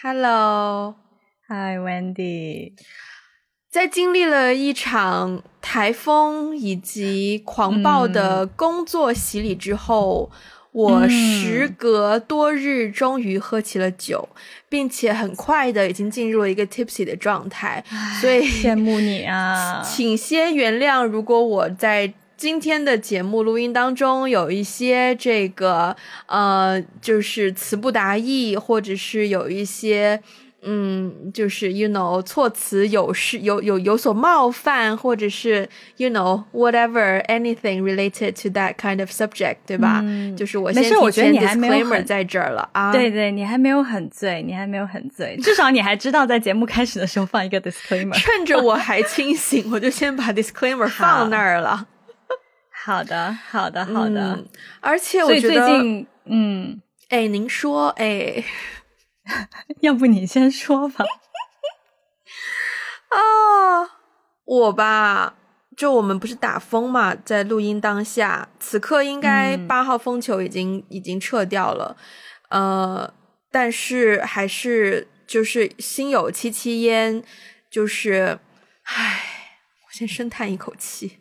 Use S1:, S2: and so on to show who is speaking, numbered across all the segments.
S1: Hello，Hi
S2: Wendy。
S1: 在经历了一场台风以及狂暴的工作洗礼之后，我时隔多日终于喝起了酒，并且很快的已经进入了一个 tipsy 的状态。所以
S2: 羡慕你啊，
S1: 请先原谅，如果我在。今天的节目录音当中有一些这个呃，就是词不达意，或者是有一些嗯，就是 you know 措辞有失有有有所冒犯，或者是 you know whatever anything related to that kind of subject，对吧？就是我先
S2: 我觉得你还没有
S1: 很在这儿了啊，
S2: 对对，你还没有很醉，你还没有很醉，至少你还知道在节目开始的时候放一个 disclaimer，
S1: 趁着我还清醒，我就先把 disclaimer 放那儿了。
S2: 好的，好的，好的。
S1: 而且我觉
S2: 得，最近，嗯，
S1: 哎，您说，哎，
S2: 要不你先说吧。
S1: 啊，我吧，就我们不是打风嘛，在录音当下，此刻应该八号风球已经已经撤掉了，呃，但是还是就是心有戚戚焉，就是，唉，我先深叹一口气。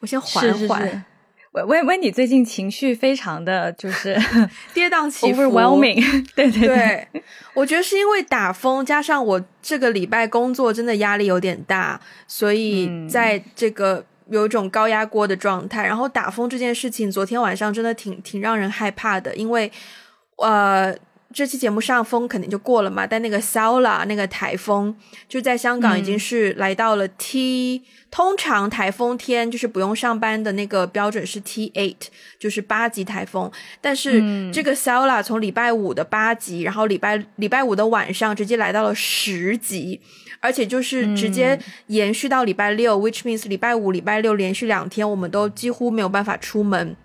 S1: 我先缓缓。
S2: 温温温，你最近情绪非常的就是
S1: 跌宕起伏。
S2: 对对
S1: 对，我觉得是因为打风，加上我这个礼拜工作真的压力有点大，所以在这个有一种高压锅的状态。然后打风这件事情，昨天晚上真的挺挺让人害怕的，因为呃。这期节目上风肯定就过了嘛，但那个 Saula 那个台风就在香港已经是来到了 T，通常台风天就是不用上班的那个标准是 T eight，就是八级台风。但是这个 Saula 从礼拜五的八级，然后礼拜礼拜五的晚上直接来到了十级，而且就是直接延续到礼拜六，which means 礼拜五、礼拜六连续两天我们都几乎没有办法出门。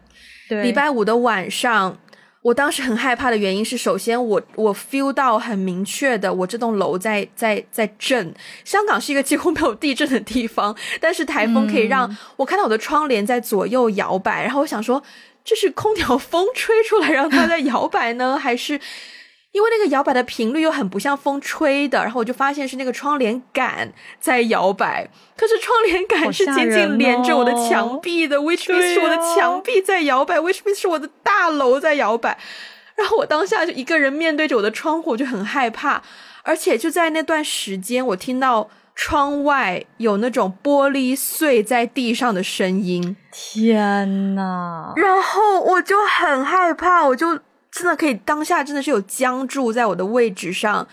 S2: 对，
S1: 礼拜五的晚上。我当时很害怕的原因是，首先我我 feel 到很明确的，我这栋楼在在在震。香港是一个几乎没有地震的地方，但是台风可以让我看到我的窗帘在左右摇摆。然后我想说，这是空调风吹出来让它在摇摆呢，还是？因为那个摇摆的频率又很不像风吹的，然后我就发现是那个窗帘杆在摇摆，可是窗帘杆是紧紧连着我的墙壁的，which means 是我的墙壁在摇摆，which means 是我的大楼在摇摆。然后我当下就一个人面对着我的窗户，我就很害怕，而且就在那段时间，我听到窗外有那种玻璃碎在地上的声音，
S2: 天呐！
S1: 然后我就很害怕，我就。真的可以，当下真的是有僵住在我的位置上，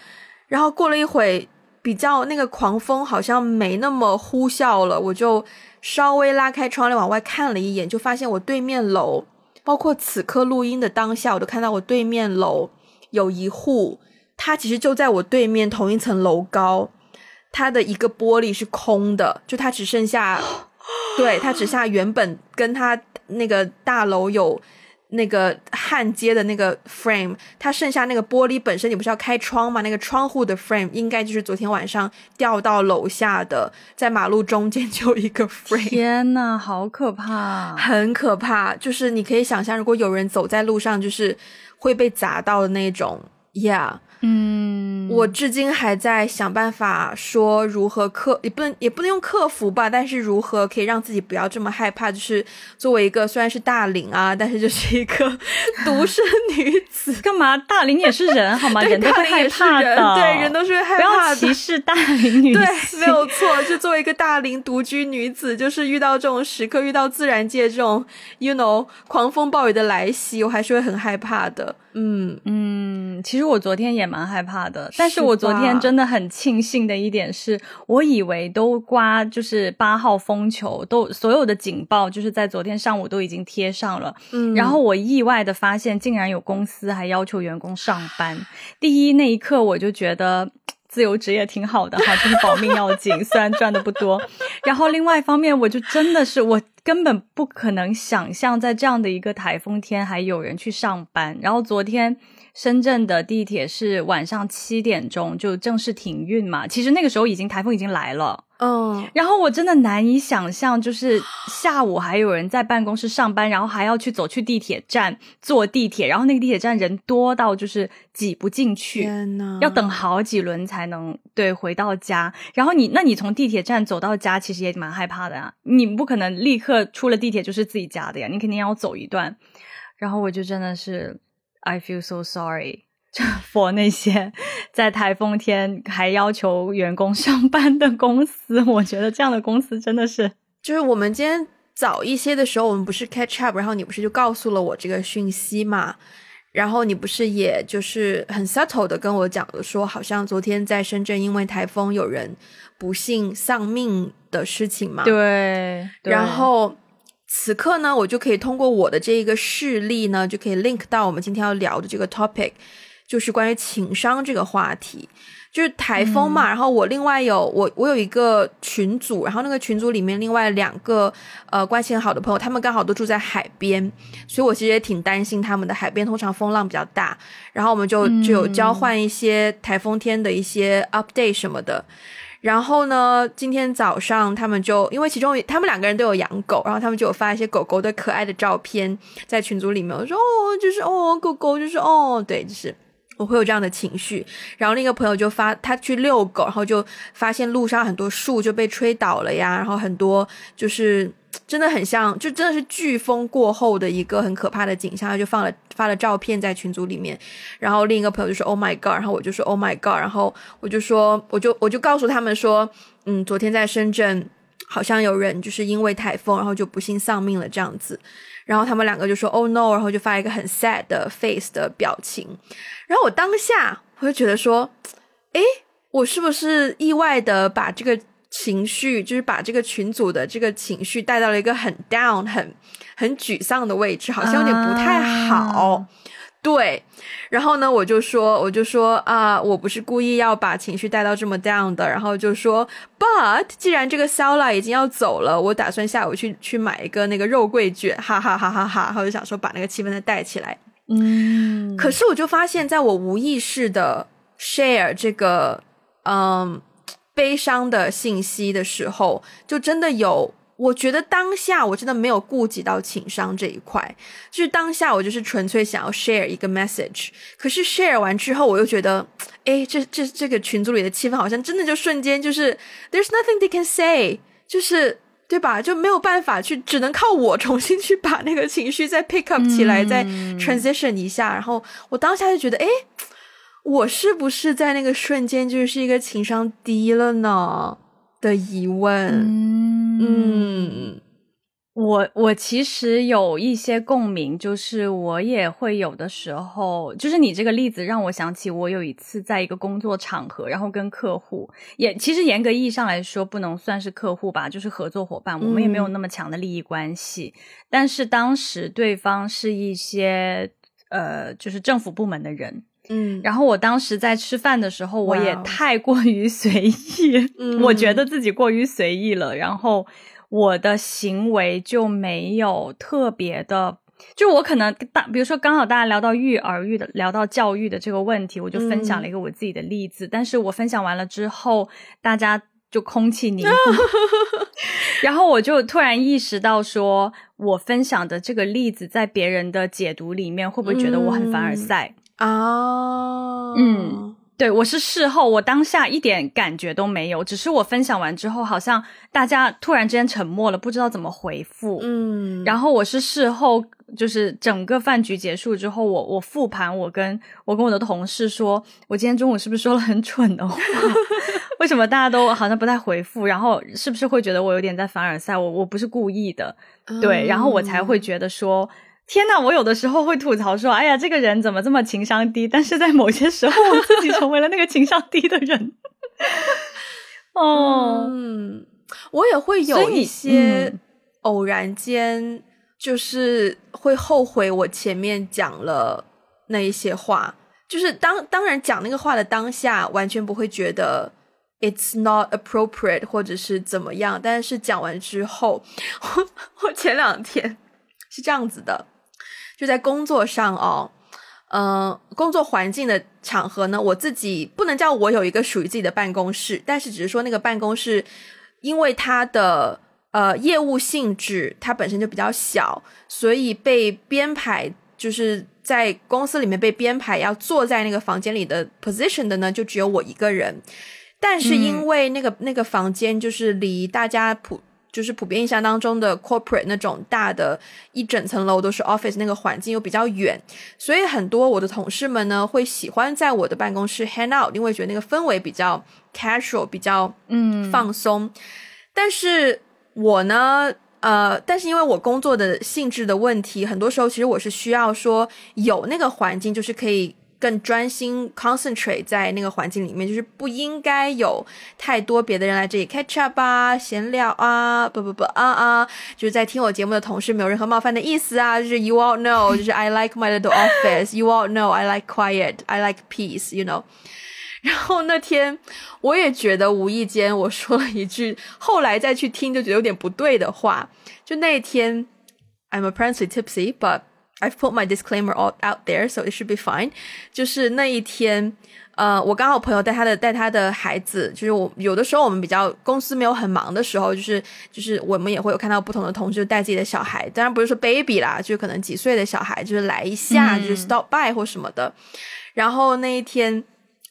S1: 然后过了一会，比较那个狂风好像没那么呼啸了，我就稍微拉开窗帘往外看了一眼，就发现我对面楼，包括此刻录音的当下，我都看到我对面楼有一户，它其实就在我对面同一层楼高，它的一个玻璃是空的，就它只剩下，对，它只剩下原本跟它那个大楼有。那个焊接的那个 frame，它剩下那个玻璃本身，你不是要开窗吗？那个窗户的 frame 应该就是昨天晚上掉到楼下的，在马路中间就一个 frame。
S2: 天呐，好可怕，
S1: 很可怕！就是你可以想象，如果有人走在路上，就是会被砸到的那种，yeah。
S2: 嗯，
S1: 我至今还在想办法说如何克，也不能也不能用克服吧，但是如何可以让自己不要这么害怕？就是作为一个虽然是大龄啊，但是就是一个 独生女子，
S2: 干嘛？大龄也是人好吗？人都会害怕的，
S1: 对，人都是会害怕。
S2: 不要歧视大龄女
S1: 对，没有错。就作为一个大龄独居女子，就是遇到这种时刻，遇到自然界这种 you know 狂风暴雨的来袭，我还是会很害怕的。
S2: 嗯嗯，其实我昨天也蛮害怕的，但是我昨天真的很庆幸的一点是，我以为都刮就是八号风球，都所有的警报就是在昨天上午都已经贴上了，嗯，然后我意外的发现，竟然有公司还要求员工上班，第一那一刻我就觉得。自由职业挺好的哈，就是保命要紧，虽然赚的不多。然后另外一方面，我就真的是我根本不可能想象在这样的一个台风天还有人去上班。然后昨天深圳的地铁是晚上七点钟就正式停运嘛，其实那个时候已经台风已经来了。
S1: 嗯，
S2: 然后我真的难以想象，就是下午还有人在办公室上班，然后还要去走去地铁站坐地铁，然后那个地铁站人多到就是挤不进去，
S1: 天呐，
S2: 要等好几轮才能对回到家。然后你，那你从地铁站走到家，其实也蛮害怕的啊，你不可能立刻出了地铁就是自己家的呀，你肯定要走一段。然后我就真的是，I feel so sorry。for 那些 在台风天还要求员工 上班的公司，我觉得这样的公司真的是，
S1: 就是我们今天早一些的时候，我们不是 catch up，然后你不是就告诉了我这个讯息嘛？然后你不是也就是很 subtle 的跟我讲了，说好像昨天在深圳因为台风有人不幸丧命的事情嘛？
S2: 对。
S1: 然后此刻呢，我就可以通过我的这一个事例呢，就可以 link 到我们今天要聊的这个 topic。就是关于情商这个话题，就是台风嘛。然后我另外有我我有一个群组，然后那个群组里面另外两个呃关系很好的朋友，他们刚好都住在海边，所以我其实也挺担心他们的。海边通常风浪比较大，然后我们就就有交换一些台风天的一些 update 什么的。然后呢，今天早上他们就因为其中他们两个人都有养狗，然后他们就有发一些狗狗的可爱的照片在群组里面。我说哦，就是哦，狗狗就是哦，对，就是。我会有这样的情绪，然后另一个朋友就发他去遛狗，然后就发现路上很多树就被吹倒了呀，然后很多就是真的很像，就真的是飓风过后的一个很可怕的景象，他就放了发了照片在群组里面，然后另一个朋友就说 Oh my god，然后我就说 Oh my god，然后我就说我就我就告诉他们说，嗯，昨天在深圳好像有人就是因为台风，然后就不幸丧命了这样子。然后他们两个就说 “Oh no”，然后就发一个很 sad 的 face 的表情。然后我当下我就觉得说，诶，我是不是意外的把这个情绪，就是把这个群组的这个情绪带到了一个很 down、很很沮丧的位置，好像有点不太好。对，然后呢，我就说，我就说啊，我不是故意要把情绪带到这么 down 的，然后就说，but 既然这个 Sala 已经要走了，我打算下午去去买一个那个肉桂卷，哈哈哈哈哈，然后就想说把那个气氛再带起来。
S2: 嗯，
S1: 可是我就发现，在我无意识的 share 这个嗯悲伤的信息的时候，就真的有。我觉得当下我真的没有顾及到情商这一块，就是当下我就是纯粹想要 share 一个 message，可是 share 完之后，我又觉得，哎，这这这个群组里的气氛好像真的就瞬间就是 there's nothing they can say，就是对吧？就没有办法去，只能靠我重新去把那个情绪再 pick up 起来，再 transition 一下。然后我当下就觉得，哎，我是不是在那个瞬间就是一个情商低了呢？的疑问，嗯，
S2: 我我其实有一些共鸣，就是我也会有的时候，就是你这个例子让我想起，我有一次在一个工作场合，然后跟客户，也其实严格意义上来说不能算是客户吧，就是合作伙伴，我们也没有那么强的利益关系，但是当时对方是一些呃，就是政府部门的人。
S1: 嗯，
S2: 然后我当时在吃饭的时候，我也太过于随意，我觉得自己过于随意了，然后我的行为就没有特别的，就我可能大，比如说刚好大家聊到育儿育的，聊到教育的这个问题，我就分享了一个我自己的例子，但是我分享完了之后，大家就空气凝固，然后我就突然意识到，说我分享的这个例子在别人的解读里面，会不会觉得我很凡尔赛？
S1: 啊，
S2: 嗯，对我是事后，我当下一点感觉都没有，只是我分享完之后，好像大家突然之间沉默了，不知道怎么回复，
S1: 嗯，
S2: 然后我是事后，就是整个饭局结束之后，我我复盘，我跟我跟我的同事说，我今天中午是不是说了很蠢的话？为什么大家都好像不太回复？然后是不是会觉得我有点在凡尔赛？我我不是故意的，对，然后我才会觉得说。天呐，我有的时候会吐槽说：“哎呀，这个人怎么这么情商低？”但是在某些时候，我自己成为了那个情商低的人。哦，
S1: 嗯，我也会有一些偶然间，就是会后悔我前面讲了那一些话。就是当当然讲那个话的当下，完全不会觉得 it's not appropriate 或者是怎么样。但是讲完之后，我 我前两天是这样子的，就在工作上哦。嗯，工作环境的场合呢，我自己不能叫我有一个属于自己的办公室，但是只是说那个办公室，因为它的呃业务性质，它本身就比较小，所以被编排就是在公司里面被编排要坐在那个房间里的 position 的呢，就只有我一个人。但是因为那个那个房间就是离大家普。就是普遍印象当中的 corporate 那种大的一整层楼都是 office 那个环境又比较远，所以很多我的同事们呢会喜欢在我的办公室 hang out，因为觉得那个氛围比较 casual，比较嗯放松。但是我呢，呃，但是因为我工作的性质的问题，很多时候其实我是需要说有那个环境，就是可以。更专心 concentrate 在那个环境里面，就是不应该有太多别的人来这里 catch up 啊、闲聊啊，不不不啊啊，就是在听我节目的同事没有任何冒犯的意思啊，就是 you all know，就是 I like my little office，you all know I like quiet，I like peace，you know。然后那天我也觉得无意间我说了一句，后来再去听就觉得有点不对的话，就那天 I'm apparently tipsy，but I've put my disclaimer all out there, so it should be fine. 就是那一天，呃，我刚好朋友带他的带他的孩子，就是我有的时候我们比较公司没有很忙的时候，就是就是我们也会有看到不同的同事带自己的小孩，当然不是说 baby 啦，就是可能几岁的小孩，就是来一下，就是 stop by 或什么的。然后那一天。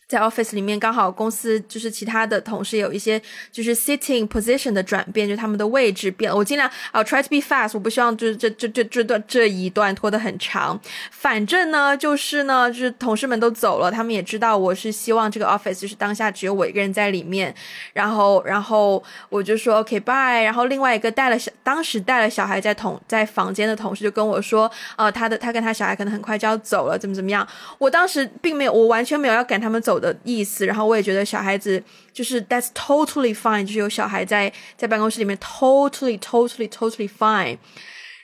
S1: 在 office 里面，刚好公司就是其他的同事有一些就是 sitting position 的转变，就他们的位置变了。我尽量，I'll try to be fast，我不希望就是这这这这段这一段拖得很长。反正呢，就是呢，就是同事们都走了，他们也知道我是希望这个 office 就是当下只有我一个人在里面。然后，然后我就说 OK bye。然后另外一个带了小，当时带了小孩在同在房间的同事就跟我说，呃，他的他跟他小孩可能很快就要走了，怎么怎么样。我当时并没有，我完全没有要赶他们走。的意思，然后我也觉得小孩子就是 that's totally fine，就是有小孩在在办公室里面 totally totally totally fine。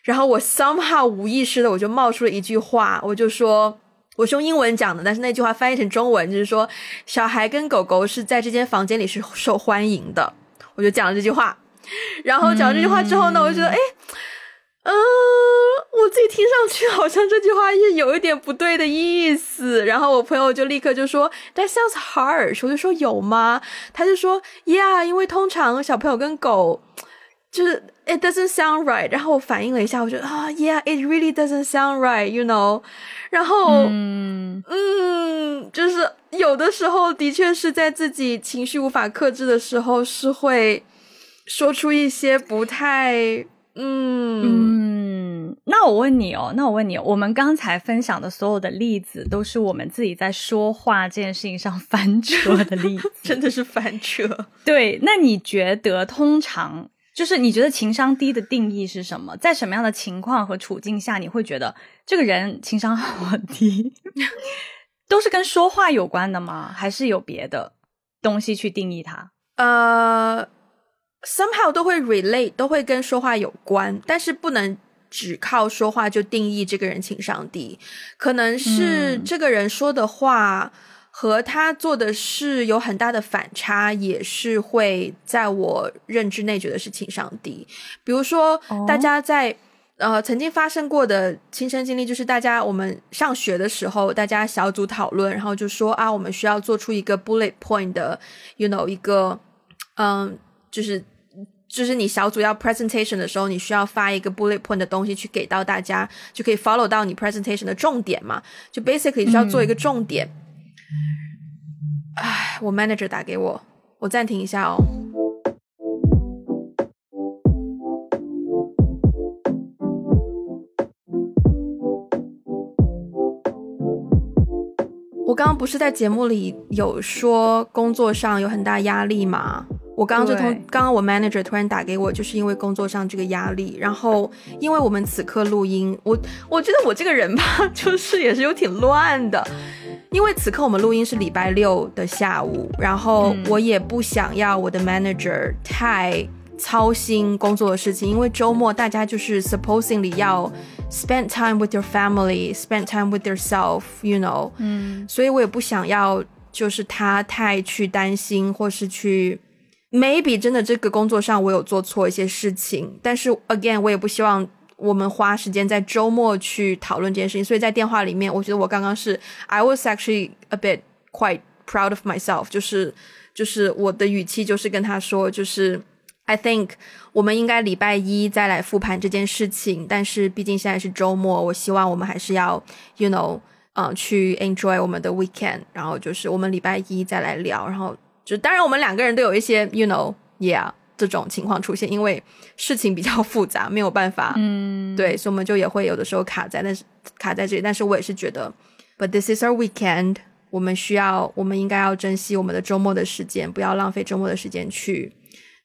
S1: 然后我 somehow 无意识的我就冒出了一句话，我就说我是用英文讲的，但是那句话翻译成中文就是说小孩跟狗狗是在这间房间里是受欢迎的，我就讲了这句话。然后讲了这句话之后呢，我就觉得哎。我自己听上去好像这句话是有一点不对的意思，然后我朋友就立刻就说 That sounds harsh，我就说有吗？他就说 Yeah，因为通常小朋友跟狗就是 It doesn't sound right。然后我反应了一下，我觉得啊，Yeah，it really doesn't sound right，you know。然后嗯嗯，就是有的时候的确是在自己情绪无法克制的时候，是会说出一些不太。
S2: 嗯嗯，那我问你哦，那我问你，我们刚才分享的所有的例子，都是我们自己在说话这件事情上 翻车的例子，
S1: 真的是翻车。
S2: 对，那你觉得通常就是你觉得情商低的定义是什么？在什么样的情况和处境下，你会觉得这个人情商好低？都是跟说话有关的吗？还是有别的东西去定义它？
S1: 呃。Somehow 都会 relate，都会跟说话有关，但是不能只靠说话就定义这个人情商低，可能是这个人说的话和他做的事有很大的反差，也是会在我认知内觉得是情商低。比如说，大家在呃曾经发生过的亲身经历，就是大家我们上学的时候，大家小组讨论，然后就说啊，我们需要做出一个 bullet point 的，you know，一个嗯，就是。就是你小组要 presentation 的时候，你需要发一个 bullet point 的东西去给到大家，就可以 follow 到你 presentation 的重点嘛？就 basically 是要做一个重点。唉，我 manager 打给我，我暂停一下哦。我刚刚不是在节目里有说工作上有很大压力吗？我刚刚就通，刚刚我 manager 突然打给我，就是因为工作上这个压力。然后，因为我们此刻录音，我我觉得我这个人吧，就是也是有挺乱的。因为此刻我们录音是礼拜六的下午，然后我也不想要我的 manager 太操心工作的事情，因为周末大家就是 supposingly 要 spend time with your family，spend time with yourself，you know，嗯，所以我也不想要。就是他太去担心，或是去 maybe 真的这个工作上我有做错一些事情，但是 again 我也不希望我们花时间在周末去讨论这件事情，所以在电话里面，我觉得我刚刚是 I was actually a bit quite proud of myself，就是就是我的语气就是跟他说，就是 I think 我们应该礼拜一再来复盘这件事情，但是毕竟现在是周末，我希望我们还是要 you know。嗯，去 enjoy 我们的 weekend，然后就是我们礼拜一再来聊，然后就当然我们两个人都有一些 you know yeah 这种情况出现，因为事情比较复杂，没有办法，
S2: 嗯，
S1: 对，所以我们就也会有的时候卡在，但是卡在这里，但是我也是觉得，but this is our weekend，我们需要，我们应该要珍惜我们的周末的时间，不要浪费周末的时间去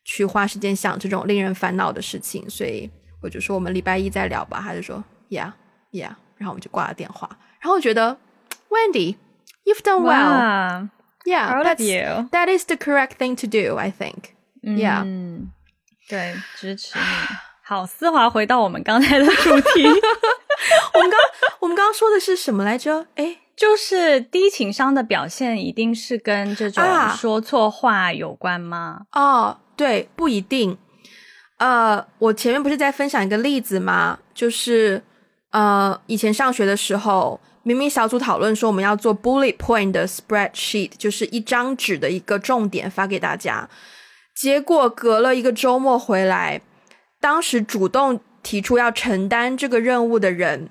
S1: 去花时间想这种令人烦恼的事情，所以我就说我们礼拜一再聊吧，他就说 yeah yeah，然后我们就挂了电话。然后我觉得，Wendy，you've done well. Yeah, that's that is the correct thing to do. I think. Yeah.
S2: 嗯，对，支持你。好，思华，回到我们刚才的主题。
S1: 我们刚我们刚刚说的是什么来着？哎，
S2: 就是低情商的表现，一定是跟这种说错话有关吗？
S1: 哦，对，不一定。呃，我前面不是在分享一个例子吗？就是呃，以前上学的时候。明明小组讨论说我们要做 bullet point 的 spreadsheet，就是一张纸的一个重点发给大家。结果隔了一个周末回来，当时主动提出要承担这个任务的人，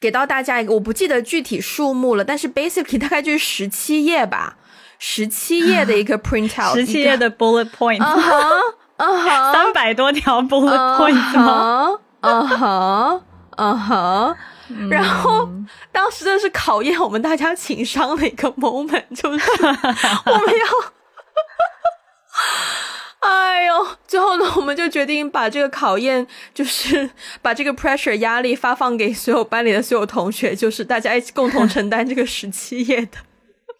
S1: 给到大家一个我不记得具体数目了，但是 basically 大概就是十七页吧，十七页的一个 printout，
S2: 十七页的 bullet point，
S1: 嗯哼，嗯哼，
S2: 三百多条 bullet point
S1: 吗？嗯哼，嗯哼。然后当时真的是考验我们大家情商的一个 moment，就是 我们要，哎呦，最后呢，我们就决定把这个考验，就是 把这个 pressure 压力发放给所有班里的所有同学，就是大家一起共同承担这个十七页的。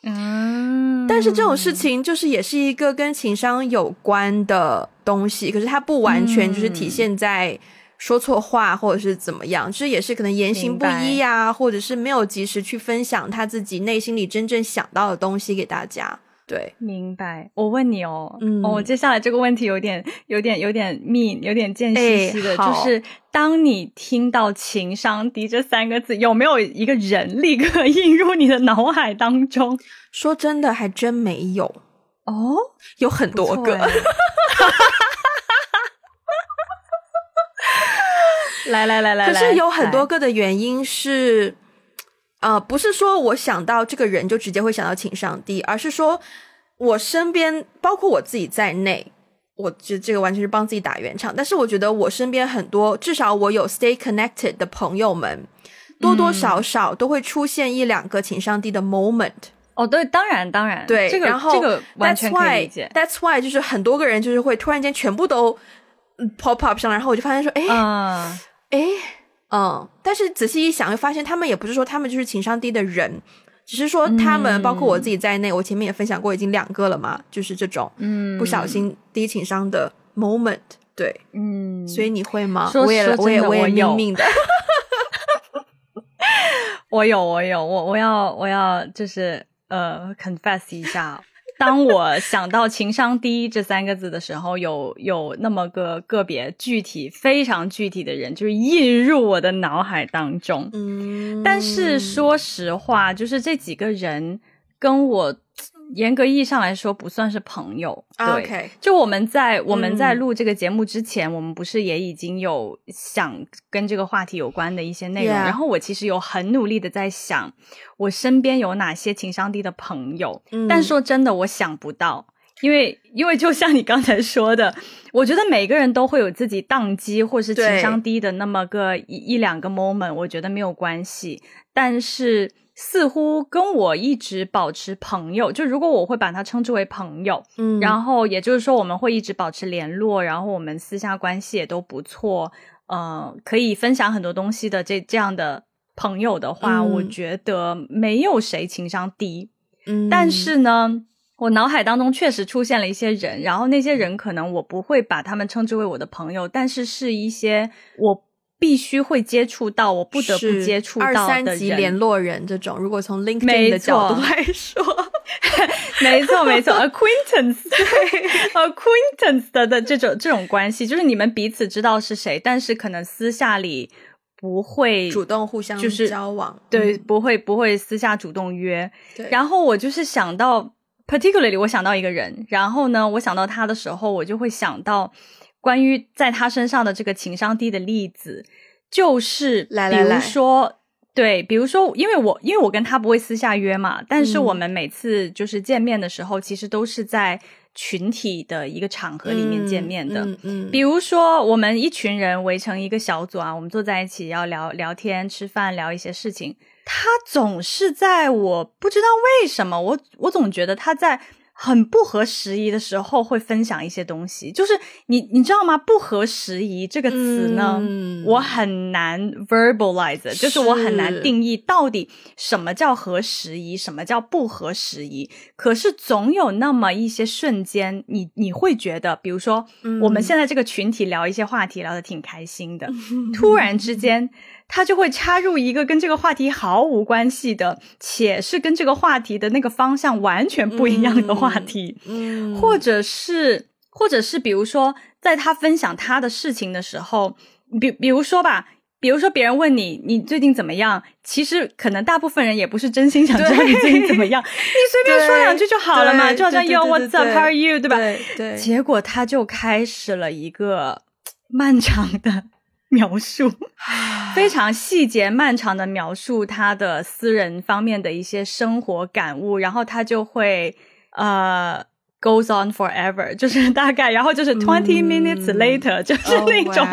S2: 嗯，
S1: 但是这种事情就是也是一个跟情商有关的东西，可是它不完全就是体现在。说错话或者是怎么样，这也是可能言行不一呀，或者是没有及时去分享他自己内心里真正想到的东西给大家。对，
S2: 明白。我问你哦，嗯，我接下来这个问题有点、有点、有点密，有点贱兮兮的，就是当你听到“情商低”这三个字，有没有一个人立刻 映入你的脑海当中？
S1: 说真的，还真没有
S2: 哦，
S1: 有很多个。
S2: 来来来来，
S1: 可是有很多个的原因是，呃，不是说我想到这个人就直接会想到请上帝，而是说我身边包括我自己在内，我觉得这个完全是帮自己打圆场。但是我觉得我身边很多，至少我有 stay connected 的朋友们，多多少少都会出现一两个请上帝的 moment。
S2: 哦，对，当然当然，
S1: 对，
S2: 然后这个完全可以理解。
S1: That's why 就是很多个人就是会突然间全部都 pop up 上来，然后我就发现说，哎。哎，嗯，但是仔细一想，会发现他们也不是说他们就是情商低的人，只是说他们，包括我自己在内，我前面也分享过，已经两个了嘛，就是这种，
S2: 嗯，
S1: 不小心低情商的 moment，对，
S2: 嗯，
S1: 所以你会吗？
S2: 我
S1: 也，我也，我也命命的，
S2: 我有，我有，我我要，我要，就是呃，confess 一下。当我想到情商低这三个字的时候，有有那么个个别具体非常具体的人，就是映入我的脑海当中。
S1: 嗯，
S2: 但是说实话，就是这几个人跟我。严格意义上来说，不算是朋友。
S1: 对，
S2: 就我们在我们在录这个节目之前，我们不是也已经有想跟这个话题有关的一些内容。然后我其实有很努力的在想，我身边有哪些情商低的朋友。但说真的，我想不到，因为因为就像你刚才说的，我觉得每个人都会有自己宕机或是情商低的那么个一一两个 moment，我觉得没有关系。但是。似乎跟我一直保持朋友，就如果我会把他称之为朋友，
S1: 嗯，
S2: 然后也就是说我们会一直保持联络，然后我们私下关系也都不错，呃，可以分享很多东西的这这样的朋友的话，我觉得没有谁情商低，
S1: 嗯，
S2: 但是呢，我脑海当中确实出现了一些人，然后那些人可能我不会把他们称之为我的朋友，但是是一些我。必须会接触到，我不得不接触到的
S1: 二三级联络人这种。如果从 LinkedIn 的角度来说，
S2: 没错没错，acquaintance，对，acquaintance 的的这种这种关系，就是你们彼此知道是谁，但是可能私下里不会
S1: 主动互相
S2: 就是
S1: 交往，
S2: 对，
S1: 嗯。
S2: 不会不会私下主动约。然后我就是想到，particularly 我想到一个人，然后呢，我想到他的时候，我就会想到关于在他身上的这个情商低的例子，就是比如
S1: 来来来
S2: 说。对，比如说，因为我因为我跟他不会私下约嘛，但是
S1: 嗯
S2: 我们每次就是见面的时候，其实都是在群体的一个场合里面见面的。
S1: 嗯嗯
S2: 比如说，我们一群人围成一个小组啊，我们坐在一起要聊聊天、吃饭、聊一些事情。他总是在我不知道为什么，我我总觉得他在很不合时宜的时候会分享一些东西。就是你你知道吗？不合时宜这个词呢，
S1: 嗯
S2: 我很难 verbalize，就是我很难定义到底什么叫合时宜，什么叫不合时宜。可是总有那么一些瞬间，你你会觉得，比如说、我们现在这个群体聊一些话题聊得挺开心的，突然之间。他就会插入一个跟这个话题毫无关系的，且是跟这个话题的那个方向完全不一样的话题，
S1: 嗯，
S2: 或者是，或者是，比如说，在他分享他的事情的时候，比比如说吧，比如说别人问你你最近怎么样，其实可能大部分人也不是真心想知道你最近怎么样，你随便说两句就好了嘛，就好像
S1: 对对
S2: Yo
S1: 对
S2: What's up? Are you 对吧？
S1: 对对，
S2: 结果他就开始了一个 漫长的描述，非常细节漫长的描述他的私人方面的一些生活感悟，然后他就会呃 goes on forever，就是大概，然后就是 twenty minutes
S1: 嗯
S2: later，、就是
S1: 哦
S2: 那种，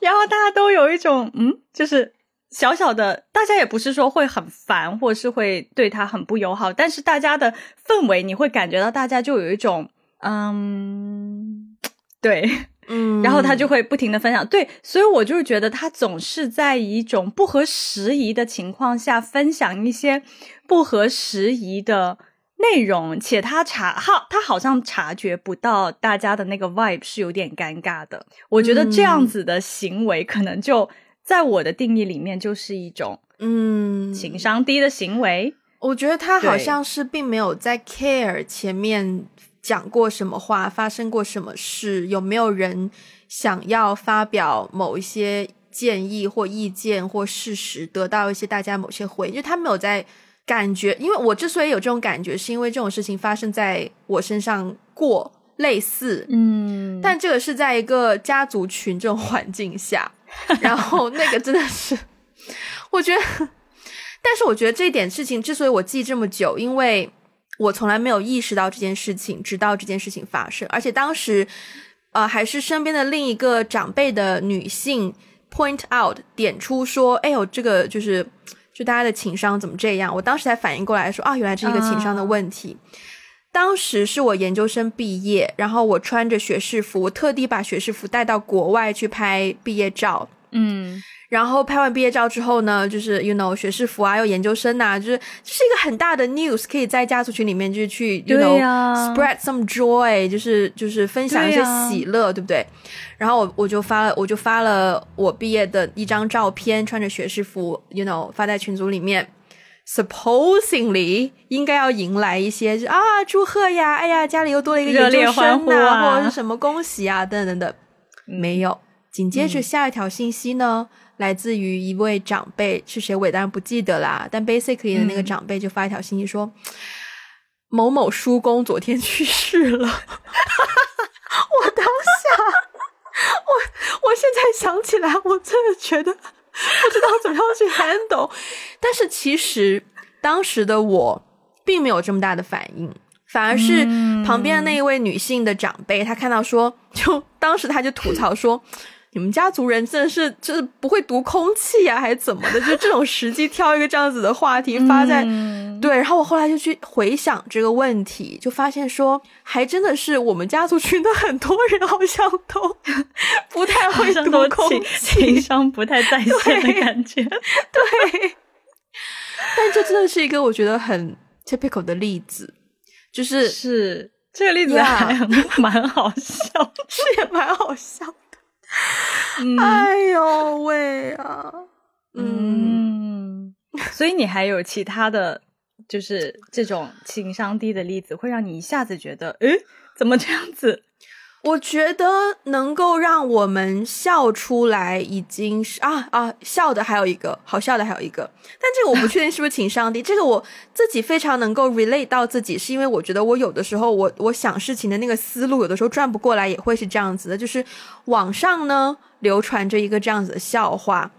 S2: 然后大家都有一种嗯，就是。小小的，大家也不是说会很烦，或是会对他很不友好，但是大家的氛围，你会感觉到大家就有一种，嗯，对，
S1: 嗯，
S2: 然后他就会不停的分享，对，所以我就是觉得他总是在一种不合时宜的情况下分享一些不合时宜的内容，且他察好他好像察觉不到大家的那个 vibe 是有点尴尬的。我觉得这样子的行为可能就在我的定义里面就是一种
S1: 嗯，
S2: 情商低的行为。
S1: 我觉得他好像是并没有在 care 前面讲过什么话，发生过什么事，有没有人想要发表某一些建议或意见或事实，得到一些大家某些回应，就他没有在感觉。因为我之所以有这种感觉，是因为这种事情发生在我身上过类似，
S2: 嗯，
S1: 但这个是在一个家族群这种环境下，然后那个真的是，我觉得，但是我觉得这一点事情之所以我记这么久，因为我从来没有意识到这件事情，直到这件事情发生，而且当时，呃，还是身边的另一个长辈的女性 point out 点出说，哎呦，这个就是。就大家的情商怎么这样？我当时才反应过来说啊，原来这是一个情商的问题。当时是我研究生毕业，然后我穿着学士服，我特地把学士服带到国外去拍毕业照。
S2: 嗯
S1: 然后拍完毕业照之后呢，就是 you know 学士服啊，又研究生呐、就是这是一个很大的 news，可以在家族群里面就是去 you know、
S2: 呀
S1: spread some joy，就是就是分享一些喜乐，对不对？然后我我就发了我就发了我毕业的一张照片，穿着学士服，you know 发在群组里面。Supposingly 应该要迎来一些就啊祝贺呀，哎呀家里又多了一个研究生
S2: 呐啊
S1: 或者是什么恭喜啊等等等等，没有。紧接着下一条信息呢，来自于一位长辈，是谁我当然不记得啦。但 basically 的那个
S2: 嗯
S1: 长辈就发一条信息说，某某叔公昨天去世了。我当下，我我现在想起来，我真的觉得不知道怎么样去 handle。但是其实当时的我并没有这么大的反应。反而是旁边的那一位女性的长辈，她看到说，就当时她就吐槽说：“你们家族人真的是就是不会读空气啊，还是怎么的？就这种时机挑一个这样子的话题发在、
S2: 嗯
S1: 对。”然后我后来就去回想这个问题，就发现说，还真的是我们家族群的很多人好像都 不太会读空气，
S2: 情商不太在线的感觉。
S1: 对。但这真的是一个我觉得很 typical 的例子，就是
S2: 是这个例子还蛮好笑。
S1: 是也蛮好笑的。
S2: 嗯
S1: 哎呦喂啊！嗯，
S2: 嗯，所以你还有其他的就是这种情商低的例子，会让你一下子觉得，诶，怎么这样子？
S1: 我觉得能够让我们笑出来，已经是啊啊笑的还有一个好笑的还有一个，但这个我不确定是不是请上帝。这个我自己非常能够 relate 到自己，是因为我觉得我有的时候我我想事情的那个思路有的时候转不过来，也会是这样子的。就是网上呢流传着一个这样子的笑话。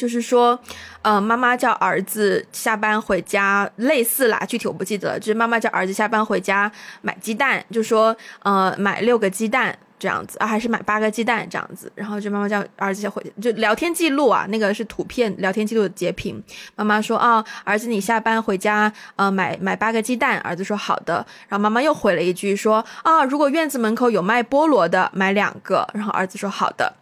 S1: 就是说，呃，妈妈叫儿子下班回家，类似啦，具体我不记得了。就是妈妈叫儿子下班回家买鸡蛋，就说，呃，买六个鸡蛋这样子啊，还是买八个鸡蛋这样子。然后就妈妈叫儿子回，就聊天记录啊，那个是图片聊天记录的截屏。妈妈说啊，儿子你下班回家，呃，买买八个鸡蛋。儿子说好的。然后妈妈又回了一句说啊，如果院子门口有卖菠萝的，买两个。然后儿子说好的。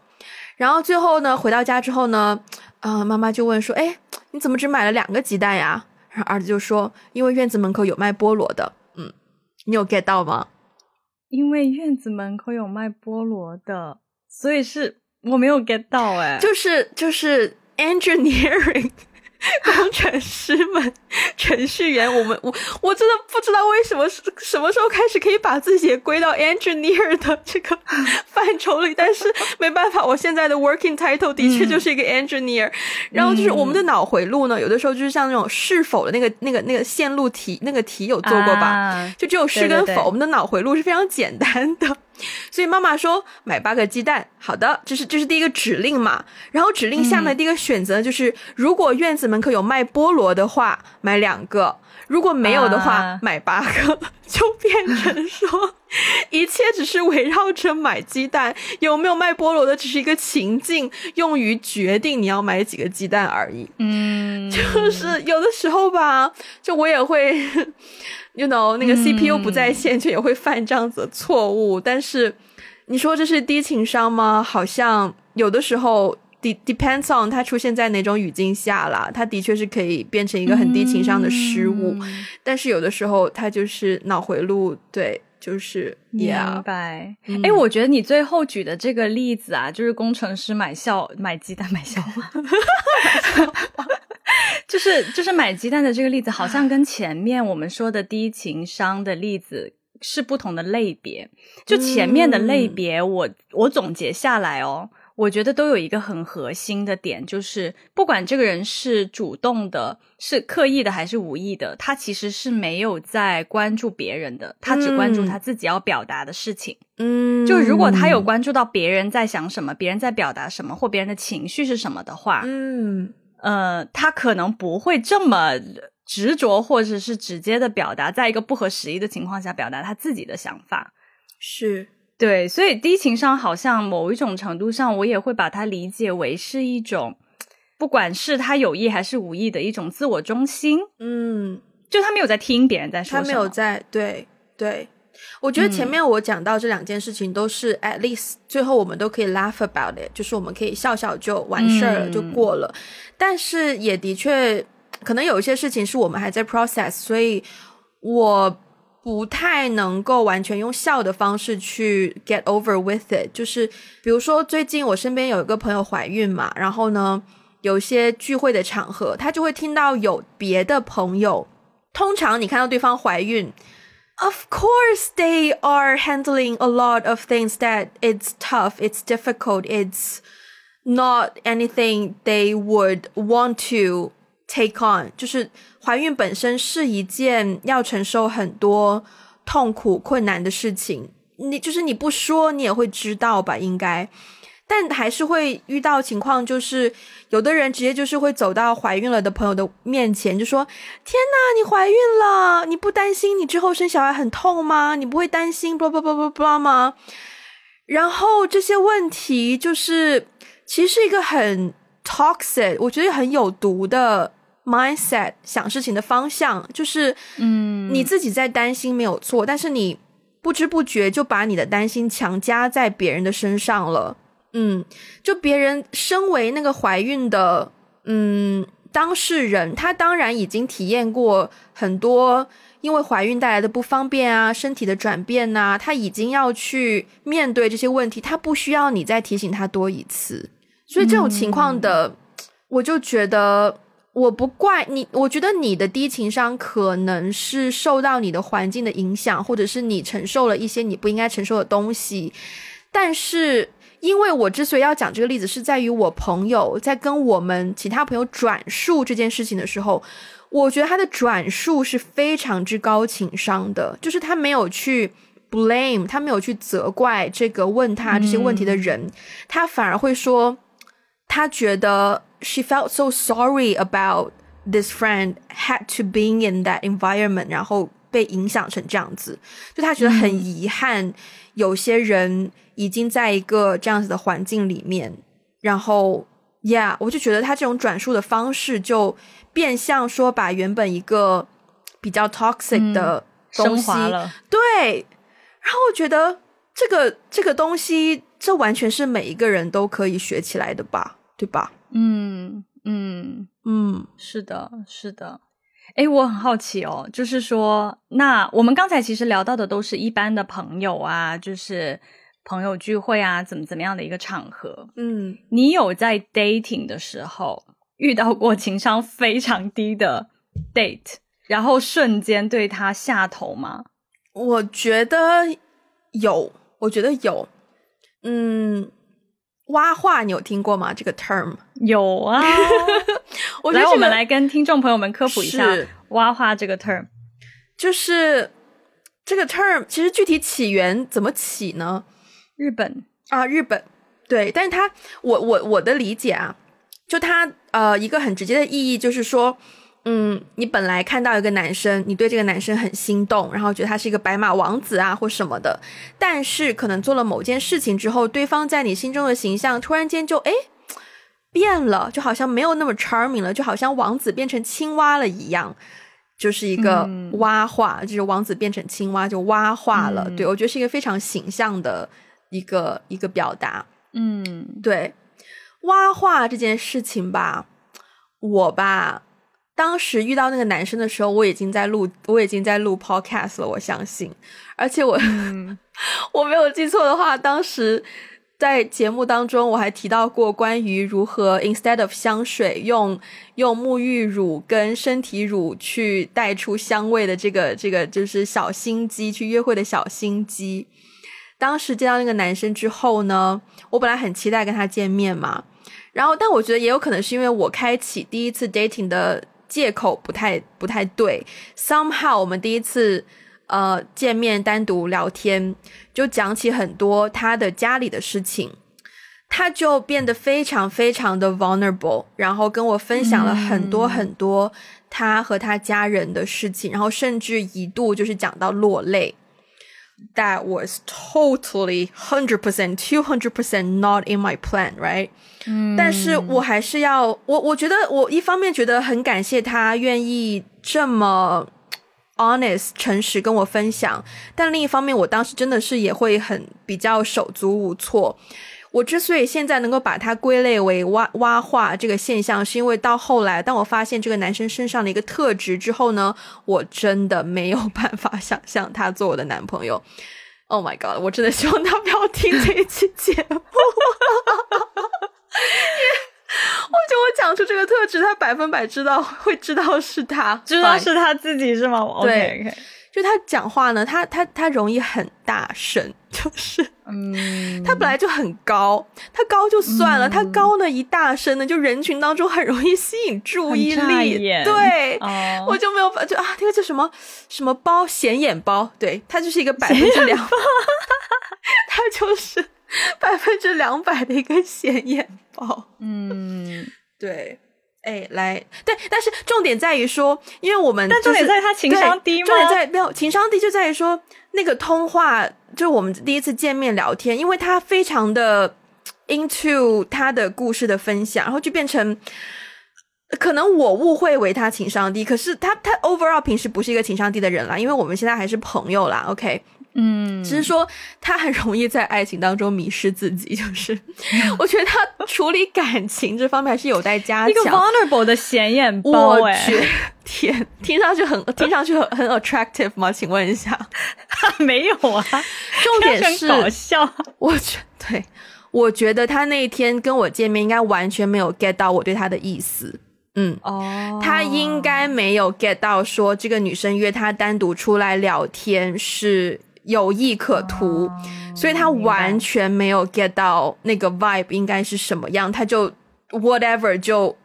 S1: 然后最后呢，回到家之后呢。啊，妈妈就问说：“哎，你怎么只买了两个鸡蛋呀？”然后儿子就说：“因为院子门口有卖菠萝的。”嗯，你有 get 到吗？
S2: 因为院子门口有卖菠萝的，所以是我没有 get 到哎，
S1: 就是就是 engineering。工程师们、程序员，我们我我真的不知道为什么什么时候开始可以把自己归到 engineer 的这个 范畴里，但是没办法，我现在的 working title 的确就是一个 engineer。然后就是我们的脑回路呢，有的时候就是像那种是否的那个那个那个线路题，那个题有做过吧？就只有是跟否，我们的脑回路是非常简单的。所以妈妈说买八个鸡蛋，好的，这是这是第一个指令嘛。然后指令下面第一个选择就是，如果院子门口有卖菠萝的话，买两个；如果没有的话，买八个。就变成说，一切只是围绕着买鸡蛋，有没有卖菠萝的，只是一个情境，用于决定你要买几个鸡蛋而已。
S2: 嗯，
S1: 就是有的时候吧，就我也会。You know，那个 CPU 不在线，就也会犯这样子的错误。但是你说这是低情商吗？好像有的时候 depends on 它出现在哪种语境下啦。它的确是可以变成一个很低情商的失误，但是有的时候它就是脑回路，对，就是
S2: 明白。哎，我觉得你最后举的这个例子啊，就是工程师买笑买鸡蛋买笑话。就是就是买鸡蛋的这个例子，好像跟前面我们说的低情商的例子是不同的类别。就前面的类别，我我总结下来哦，我觉得都有一个很核心的点，就是不管这个人是主动的、是刻意的还是无意的，他其实是没有在关注别人的，他只关注他自己要表达的事情。
S1: 嗯，
S2: 就如果他有关注到别人在想什么、别人在表达什么或别人的情绪是什么的话，
S1: 嗯。
S2: 呃，他可能不会这么执着，或者是直接的表达，在一个不合时宜的情况下表达他自己的想法，
S1: 是
S2: 对。所以低情商好像某一种程度上，我也会把它理解为是一种，不管是他有意还是无意的一种自我中心。
S1: 嗯，
S2: 就他没有在听别人在说，
S1: 他没有在对对。我觉得前面我讲到这两件事情都是 at least 最后我们都可以 laugh about it，就是我们可以笑笑就完事儿了就过了。但是也的确可能有一些事情是我们还在 process，所以我不太能够完全用笑的方式去 get over with it。就是比如说最近我身边有一个朋友怀孕嘛，然后呢有一些聚会的场合，他就会听到有别的朋友，通常你看到对方怀孕。Of course, they are handling a lot of things that it's tough, it's difficult, it's not anything they would want to take on. 就是 怀孕本身是一件要承受很多痛苦、困难的事情。你就是你不说，你也会知道吧？应该。但还是会遇到情况，就是有的人直接就是会走到怀孕了的朋友的面前，就说：“天哪，你怀孕了，你不担心你之后生小孩很痛吗？你不会担心不不不不不吗？”然后这些问题就是其实是一个很 toxic，我觉得很有毒的 mindset，想事情的方向就是，
S2: 嗯，
S1: 你自己在担心没有错，但是你不知不觉就把你的担心强加在别人的身上了。嗯，就别人身为那个怀孕的嗯当事人，他当然已经体验过很多因为怀孕带来的不方便啊，身体的转变呐，他已经要去面对这些问题，他不需要你再提醒他多一次。所以这种情况的，我就觉得我不怪你，我觉得你的低情商可能是受到你的环境的影响，或者是你承受了一些你不应该承受的东西。但是，因为我之所以要讲这个例子，是在于我朋友在跟我们其他朋友转述这件事情的时候，我觉得他的转述是非常之高情商的，就是他没有去 blame，他没有去责怪这个问他这些问题的人，他反而会说，他觉得。She felt so sorry about this friend had to being in that environment，然后被影响成这样子，就她觉得很遗憾，有些人已经在一个这样子的环境里面，然后，yeah，我就觉得她这种转述的方式就变相说把原本一个比较 toxic 的东西，对，然后我觉得这个这个东西，这完全是每一个人都可以学起来的吧，对吧？
S2: 嗯嗯嗯，是的，是的。哎，我很好奇哦，就是说，那我们刚才其实聊到的都是一般的朋友啊，就是朋友聚会啊，怎么怎么样的一个场合。
S1: 嗯，
S2: 你有在 dating 的时候遇到过情商非常低的 date，然后瞬间对他下头吗？
S1: 我觉得有，我觉得有。嗯。挖话你有听过吗？这个 term
S2: 有啊，我来，我们来跟听众朋友们科普一下挖话这个 term。
S1: 就是这个 term 其实具体起源怎么起呢？
S2: 日本
S1: 啊，日本对，但是它我我我的理解啊，就它呃一个很直接的意义就是说。嗯，你本来看到一个男生，你对这个男生很心动，然后觉得他是一个白马王子啊，或什么的。但是可能做了某件事情之后，对方在你心中的形象突然间就哎变了，就好像没有那么 charming 了，就好像王子变成青蛙了一样，就是一个蛙化，就是王子变成青蛙就蛙化了。对我觉得是一个非常形象的一个一个表达。
S2: 嗯，
S1: 对，蛙化这件事情吧，我吧。当时遇到那个男生的时候，我已经在录，我已经在录 podcast 了。我相信，而且我 我没有记错的话，当时在节目当中我还提到过关于如何 instead of 香水用用沐浴乳跟身体乳去带出香味的这个这个就是小心机，去约会的小心机。当时见到那个男生之后呢，我本来很期待跟他见面嘛，然后但我觉得也有可能是因为我开启第一次 dating 的。借口不太不太对。Somehow，我们第一次呃见面单独聊天，就讲起很多他的家里的事情，他就变得非常非常的 vulnerable，然后跟我分享了很多很多他和他家人的事情，然后甚至一度就是讲到落泪。That was totally hundred percent, two hundred percent not in my plan, right? 但是我还是要我，我觉得我一方面觉得很感谢他愿意这么 honest 诚实跟我分享，但另一方面，我当时真的是也会很比较手足无措。我之所以现在能够把它归类为挖挖化这个现象，是因为到后来，当我发现这个男生身上的一个特质之后呢，我真的没有办法想象他做我的男朋友。Oh my god！我真的希望他不要听这一期节目。我觉得我讲出这个特质，他百分百知道会知道是他，
S2: 知道是他自己是吗？
S1: 对，就他讲话呢，他他他容易很大声，就是，
S2: 嗯，
S1: 他本来就很高，他高就算了，他高呢一大声呢，就人群当中很容易吸引注意力，对，我就没有就啊，那个叫什么什么包显眼包，对他就是一个百分之两，他就是。百分之两百的一个显眼包，
S2: 嗯，
S1: 对，哎，来，对，但是重点在于说，因为我们，
S2: 但重点在于他情商低吗？
S1: 重点在没有情商低，就在于说那个通话，就我们第一次见面聊天，因为他非常的 into 他的故事的分享，然后就变成可能我误会为他情商低，可是他他 overall 平时不是一个情商低的人啦，因为我们现在还是朋友啦，OK。
S2: 嗯，
S1: 只是说他很容易在爱情当中迷失自己，就是 我觉得他处理感情这方面还是有待加强。一
S2: 个 vulnerable 的显眼包，
S1: 我去天，听上去很听上去很很 attractive 吗？请问一下，
S2: 没有啊，
S1: 重点是
S2: 搞笑。
S1: 我觉对，我觉得他那一天跟我见面，应该完全没有 get 到我对他的意思。嗯，
S2: 哦，
S1: 他应该没有 get 到说这个女生约他单独出来聊天是有意可图，所以他完全没有 get 到那个 vibe 应该是什么样，他就 whatever 就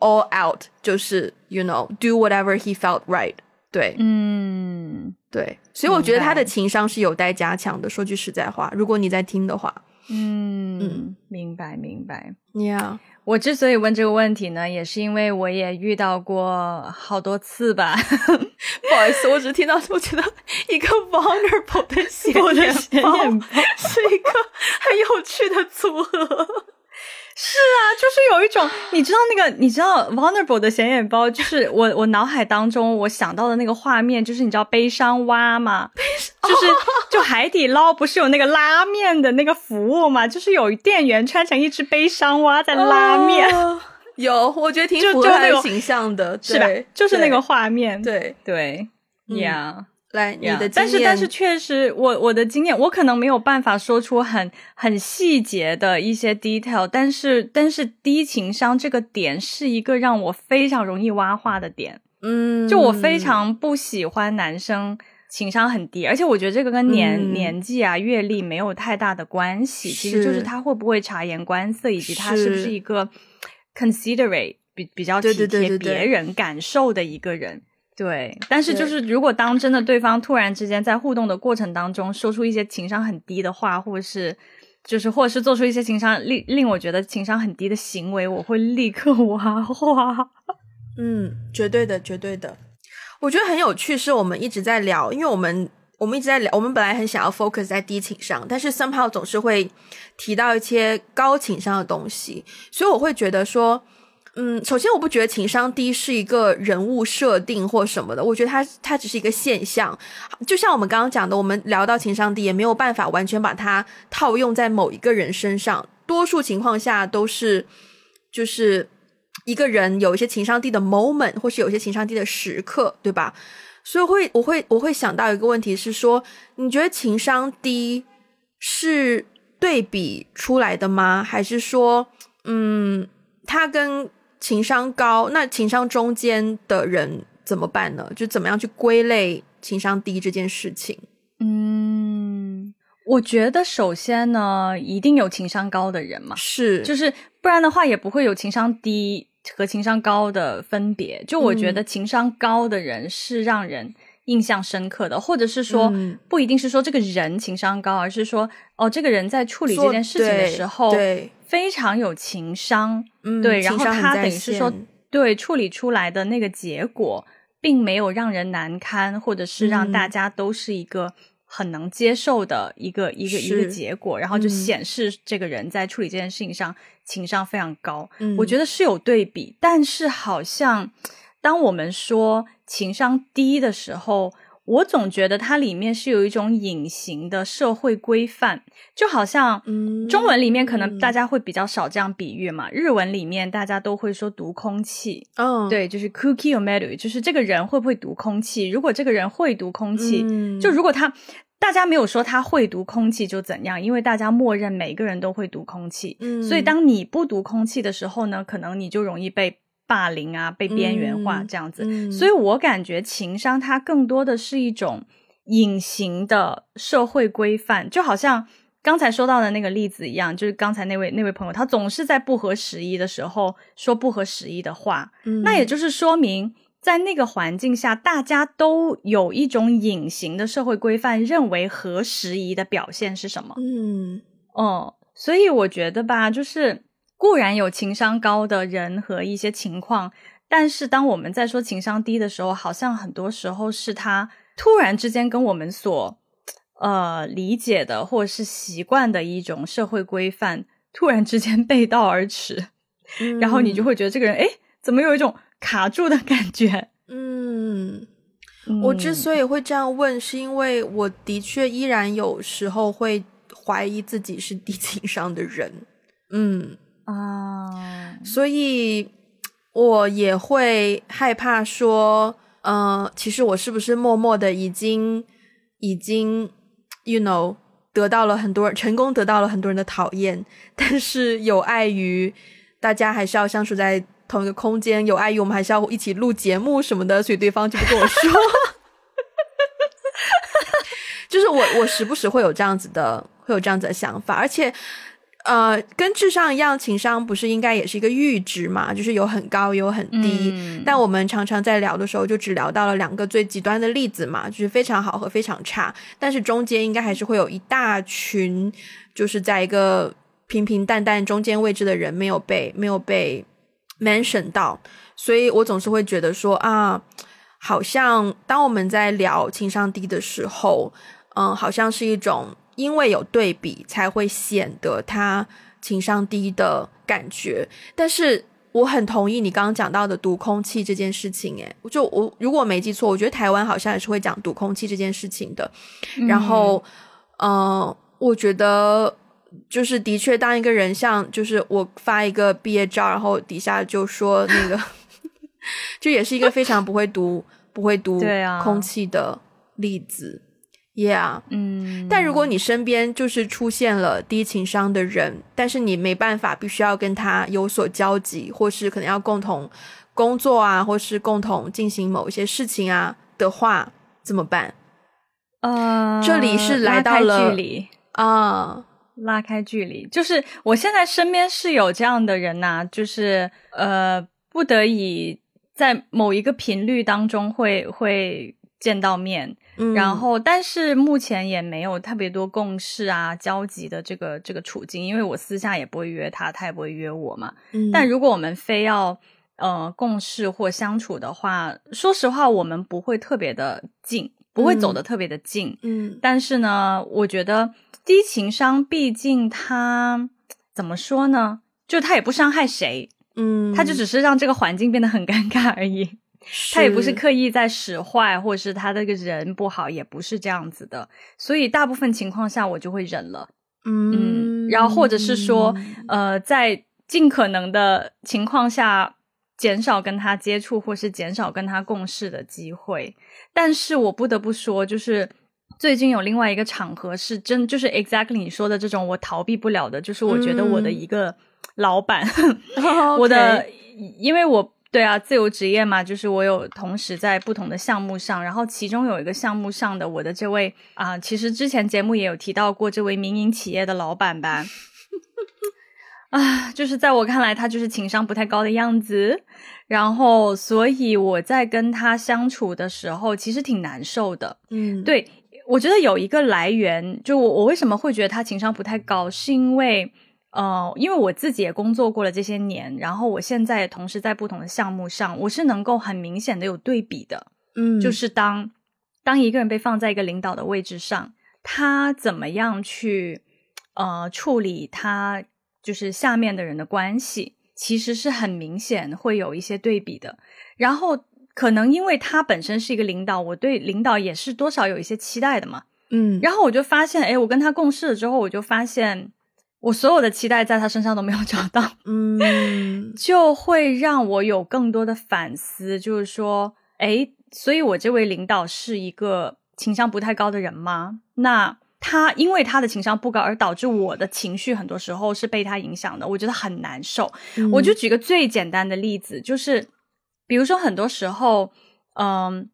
S1: all out，就是 you know do whatever he felt right。对，
S2: 嗯，
S1: 对，所以我觉得他的情商是有待加强的。说句实在话，如果你在听的话，
S2: 嗯嗯，明白明白
S1: ，Yeah。
S2: 我之所以问这个问题呢，也是因为我也遇到过好多次吧。
S1: 不好意思，我只听到我觉得一个 vulnerable 的显眼包 是一个很有趣的组合。
S2: 是啊，就是有一种，你知道那个，你知道 vulnerable 的显眼包，就是我我脑海当中我想到的那个画面，就是你知道悲伤蛙吗？就是就海底捞不是有那个拉面的那个服务嘛？就是有店员穿成一只悲伤蛙在拉面，
S1: 有，我觉得挺 符合他的形象的，
S2: 是吧？就是那个画面，
S1: 对
S2: 对，Yeah。
S1: 来，你的
S2: 但是但是确实，我我的经验，我可能没有办法说出很很细节的一些 detail，但是但是低情商这个点是一个让我非常容易挖话的点，
S1: 嗯，
S2: 就我非常不喜欢男生情商很低，而且我觉得这个跟年年纪啊阅历没有太大的关系，其实就是他会不会察言观色，以及他是不是一个 considerate 比比较体贴别人感受的一个人。对，但是就是如果当真的对方突然之间在互动的过程当中说出一些情商很低的话，或者是就是或者是做出一些情商令令我觉得情商很低的行为，我会立刻 哇哇。
S1: 嗯，绝对的，绝对的。我觉得很有趣，是我们一直在聊，因为我们我们一直在聊，我们本来很想要 focus 在低情商，但是 somehow 总是会提到一些高情商的东西，所以我会觉得说。嗯，首先我不觉得情商低是一个人物设定或什么的，我觉得它它只是一个现象。就像我们刚刚讲的，我们聊到情商低，也没有办法完全把它套用在某一个人身上。多数情况下都是，就是一个人有一些情商低的 moment，或是有一些情商低的时刻，对吧？所以会我会我会想到一个问题是说，你觉得情商低是对比出来的吗？还是说，嗯，他跟情商高，那情商中间的人怎么办呢？就怎么样去归类情商低这件事情？
S2: 嗯，我觉得首先呢，一定有情商高的人嘛，
S1: 是，
S2: 就是不然的话也不会有情商低和情商高的分别。就我觉得情商高的人是让人印象深刻的，或者是说不一定是说这个人情商高，而是说哦，这个人在处理这件事情的时候，
S1: 对。
S2: 非常有情商，对，然后他等于是说，对处理出来的那个结果，并没有让人难堪，或者是让大家都是一个很能接受的一个一个一个结果，然后就显示这个人在处理这件事情上情商非常高。我觉得是有对比，但是好像当我们说情商低的时候。我总觉得它里面是有一种隐形的社会规范，就好像中文里面可能大家会比较少这样比喻嘛。日文里面大家都会说读空气，
S1: 嗯，
S2: 对，就是 cookie or metal，就是这个人会不会读空气。如果这个人会读空气，就如果他大家没有说他会读空气就怎样，因为大家默认每个人都会读空气，嗯所以当你不读空气的时候呢，可能你就容易被。霸凌啊，被边缘化这样子，所以我感觉情商它更多的是一种隐形的社会规范，就好像刚才说到的那个例子一样，就是刚才那位那位朋友，他总是在不合时宜的时候说不合时宜的话，那也就是说明在那个环境下，大家都有一种隐形的社会规范，认为合时宜的表现是什么？
S1: 嗯，
S2: 哦，所以我觉得吧，就是。固然有情商高的人和一些情况，但是当我们在说情商低的时候，好像很多时候是他突然之间跟我们所呃理解的或者是习惯的一种社会规范突然之间背道而驰，然后你就会觉得这个人哎，怎么有一种卡住的感觉？
S1: 嗯，我之所以会这样问，是因为我的确依然有时候会怀疑自己是低情商的人。嗯。
S2: 啊，
S1: 所以我也会害怕说，嗯，其实我是不是默默的已经已经，you know，得到了很多人成功，得到了很多人的讨厌，但是有碍于大家还是要相处在同一个空间，有碍于我们还是要一起录节目什么的，所以对方就不跟我说。就是我，我时不时会有这样子的，会有这样子的想法，而且。呃，跟智商一样，情商不是应该也是一个阈值嘛？就是有很高，有很低。但我们常常在聊的时候，就只聊到了两个最极端的例子嘛，就是非常好和非常差。但是中间应该还是会有一大群，就是在一个平平淡淡中间位置的人没有被没有被 mention 到。所以我总是会觉得说啊，好像当我们在聊情商低的时候，嗯，好像是一种。因为有对比，才会显得他情商低的感觉。但是我很同意你刚刚讲到的读空气这件事情。诶，就我如果没记错，我觉得台湾好像也是会讲读空气这件事情的。然后，嗯，我觉得就是的确，当一个人像就是我发一个毕业照，然后底下就说那个，就也是一个非常不会读、不会读空气的例子。Yeah，嗯，但如果你身边就是出现了低情商的人，但是你没办法，必须要跟他有所交集，或是可能要共同工作啊，或是共同进行某一些事情啊的话，怎么办？
S2: 呃，
S1: 这里是来到
S2: 了
S1: 啊，
S2: 拉开距离，就是我现在身边是有这样的人呐，就是呃，不得已在某一个频率当中会会见到面。嗯然后，但是目前也没有特别多共事啊、交集的这个这个处境，因为我私下也不会约他，他也不会约我嘛。嗯但如果我们非要呃共事或相处的话，说实话，我们不会特别的近，不会走的特别的近。
S1: 嗯，
S2: 但是呢，我觉得低情商，毕竟他怎么说呢？就他也不伤害谁，
S1: 嗯，
S2: 他就只是让这个环境变得很尴尬而已。他也不是刻意在使坏，或者是他这个人不好，也不是这样子的。所以大部分情况下，我就会忍了。
S1: 嗯，
S2: 然后或者是说，呃，在尽可能的情况下，减少跟他接触，或是减少跟他共事的机会。但是我不得不说，就是最近有另外一个场合，是真就是 exactly 你说的这种我逃避不了的，就是我觉得我的一个老板，我的，因为我。对啊，自由职业嘛，就是我有同时在不同的项目上，然后其中有一个项目上的我的这位啊，其实之前节目也有提到过这位民营企业的老板吧，啊，就是在我看来他就是情商不太高的样子，然后所以我在跟他相处的时候其实挺难受的，
S1: 嗯，
S2: 对我觉得有一个来源，就我我为什么会觉得他情商不太高，是因为。呃，因为我自己也工作过了这些年，然后我现在同时在不同的项目上，我是能够很明显的有对比的。
S1: 嗯，
S2: 就是当当一个人被放在一个领导的位置上，他怎么样去呃处理他就是下面的人的关系，其实是很明显会有一些对比的。然后可能因为他本身是一个领导，我对领导也是多少有一些期待的嘛。
S1: 嗯，
S2: 然后我就发现，哎，我跟他共事了之后，我就发现。我所有的期待在他身上都没有找到，
S1: 嗯，
S2: 就会让我有更多的反思，就是说，哎，所以我这位领导是一个情商不太高的人吗？那他因为他的情商不高而导致我的情绪很多时候是被他影响的，我觉得很难受。我就举个最简单的例子，就是比如说很多时候，嗯，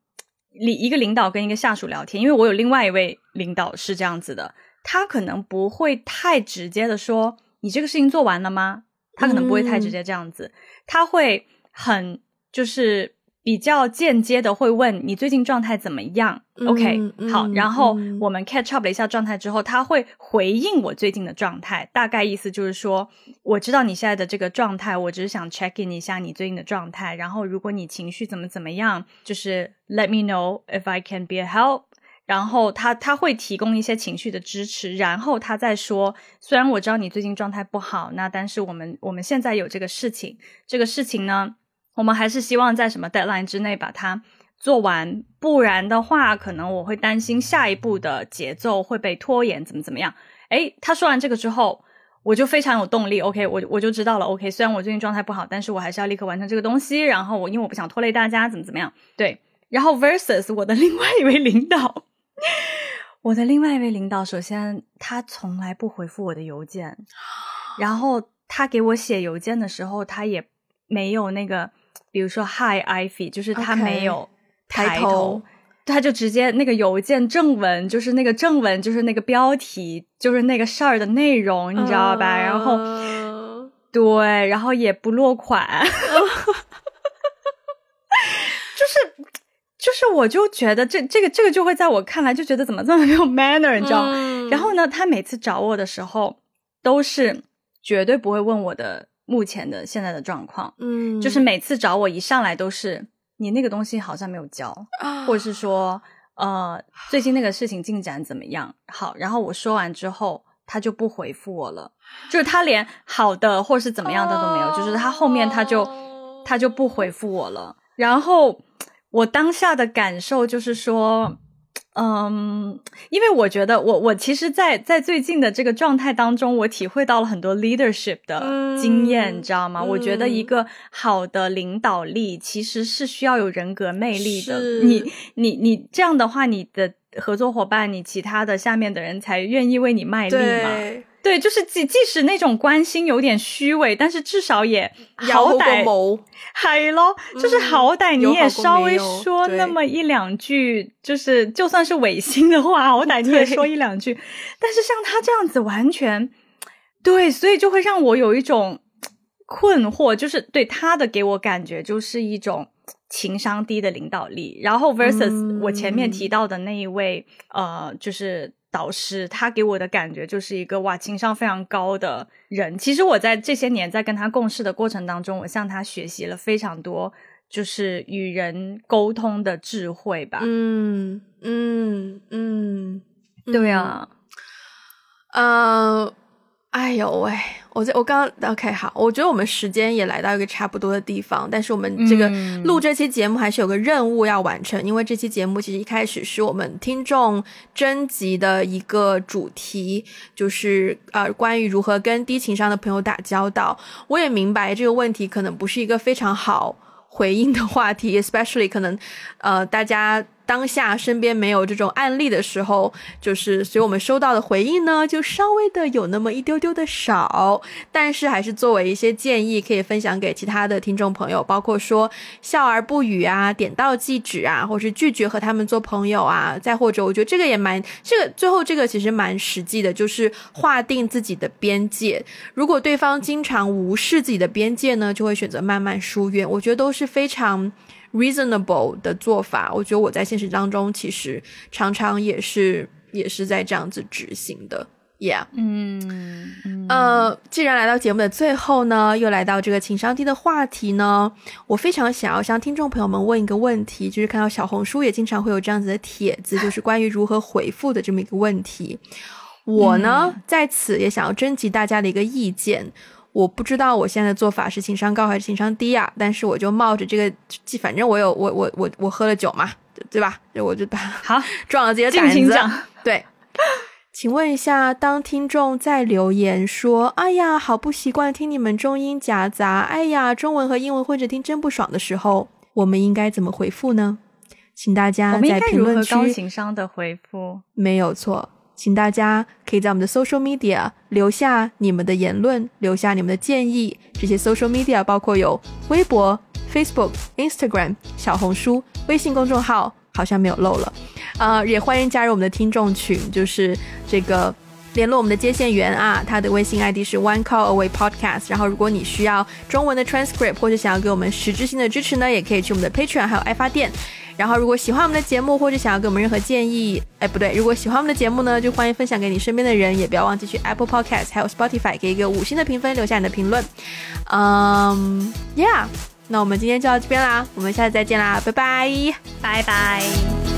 S2: 领一个领导跟一个下属聊天，因为我有另外一位领导是这样子的。他可能不会太直接的说你这个事情做完了吗？他可能不会太直接这样子，他会很就是比较间接的会问你最近状态怎么样？OK，好，然后我们 catch up 了一下状态之后，他会回应我最近的状态，大概意思就是说我知道你现在的这个状态，我只是想 check in 一下你最近的状态，然后如果你情绪怎么怎么样，就是 let me know if I can be a help。然后他他会提供一些情绪的支持，然后他再说，虽然我知道你最近状态不好，那但是我们我们现在有这个事情，这个事情呢，我们还是希望在什么 deadline 之内把它做完，不然的话，可能我会担心下一步的节奏会被拖延，怎么怎么样？诶，他说完这个之后，我就非常有动力，OK，我我就知道了，OK，虽然我最近状态不好，但是我还是要立刻完成这个东西，然后我因为我不想拖累大家，怎么怎么样？对，然后 versus 我的另外一位领导。我的另外一位领导，首先他从来不回复我的邮件，然后他给我写邮件的时候，他也没有那个，比如说 Hi Ivy，就是他没有抬
S1: 头，
S2: 他就直接那个邮件正文，就是那个正文，就是那个标题，就是那个事儿的内容，你知道吧？然后对，然后也不落款，就是就是，我就觉得这这个这个就会在我看来就觉得怎么这么没有 manner，你知道？然后呢，他每次找我的时候都是绝对不会问我的。目前的现在的状况，嗯，就是每次找我一上来都是你那个东西好像没有交，或者是说，呃，最近那个事情进展怎么样？好，然后我说完之后，他就不回复我了，就是他连好的或是怎么样的都没有，就是他后面他就他就不回复我了。然后我当下的感受就是说。嗯，因为我觉得我我其实，在在最近的这个状态当中，我体会到了很多 leadership 的经验，你知道吗？我觉得一个好的领导力其实是需要有人格魅力的。你你你这样的话，你的合作伙伴，你其他的下面的人才愿意为你卖力嘛。对，就是即即使那种关心有点虚伪，但是至少也好歹，嗨咯，就是好歹你也稍微说那么一两句，就是就算是违心的话，好歹你也说一两句。但是像他这样子，完全对，所以就会让我有一种困惑，就是对他的给我感觉就是一种情商低的领导力。然后 versus 我前面提到的那一位，呃，就是。导师，他给我的感觉就是一个哇，情商非常高的人。其实我在这些年在跟他共事的过程当中，我向他学习了非常多，就是与人沟通的智慧吧。
S1: 嗯嗯嗯，
S2: 对啊，
S1: 呃。哎呦喂！我在我刚 OK 好，我觉得我们时间也来到一个差不多的地方，但是我们这个录这期节目还是有个任务要完成，因为这期节目其实一开始是我们听众征集的一个主题，就是呃关于如何跟低情商的朋友打交道。我也明白这个问题可能不是一个非常好回应的话题，especially 可能呃大家。当下身边没有这种案例的时候，就是所以我们收到的回应呢，就稍微的有那么一丢丢的少，但是还是作为一些建议，可以分享给其他的听众朋友，包括说笑而不语啊，点到即止啊，或是拒绝和他们做朋友啊，再或者我觉得这个也蛮这个最后这个其实蛮实际的，就是划定自己的边界。如果对方经常无视自己的边界呢，就会选择慢慢疏远。我觉得都是非常。Reasonable 的做法，我觉得我在现实当中其实常常也是也是在这样子执行的，Yeah，嗯，呃，既然来到节目的最后呢，又来到这个情商低的话题呢，我非常想要向听众朋友们问一个问题，就是看到小红书也经常会有这样子的帖子，就是关于如何回复的这么一个问题，我呢在此也想要征集大家的一个意见。我不知道我现在的做法是情商高还是情商低啊？但是我就冒着这个，反正我有我我我我喝了酒嘛，对吧？我就把
S2: 好
S1: 壮了自己的胆子。对，请问一下，当听众在留言说“哎呀，好不习惯听你们中英夹杂，哎呀，中文和英文混着听真不爽”的时候，我们应该怎么回复呢？请大家在评论区
S2: 高情商的回复，
S1: 没有错。请大家可以在我们的 social media 留下你们的言论，留下你们的建议。这些 social media 包括有微博、Facebook、Instagram、小红书、微信公众号，好像没有漏了。呃，也欢迎加入我们的听众群，就是这个联络我们的接线员啊，他的微信 ID 是 One Call Away Podcast。然后，如果你需要中文的 transcript 或者想要给我们实质性的支持呢，也可以去我们的 Patreon 还有爱发电。然后，如果喜欢我们的节目，或者想要给我们任何建议，哎，不对，如果喜欢我们的节目呢，就欢迎分享给你身边的人，也不要忘记去 Apple Podcast 还有 Spotify 给一个五星的评分，留下你的评论。嗯，Yeah，那我们今天就到这边啦，我们下次再见啦，拜拜，
S2: 拜拜。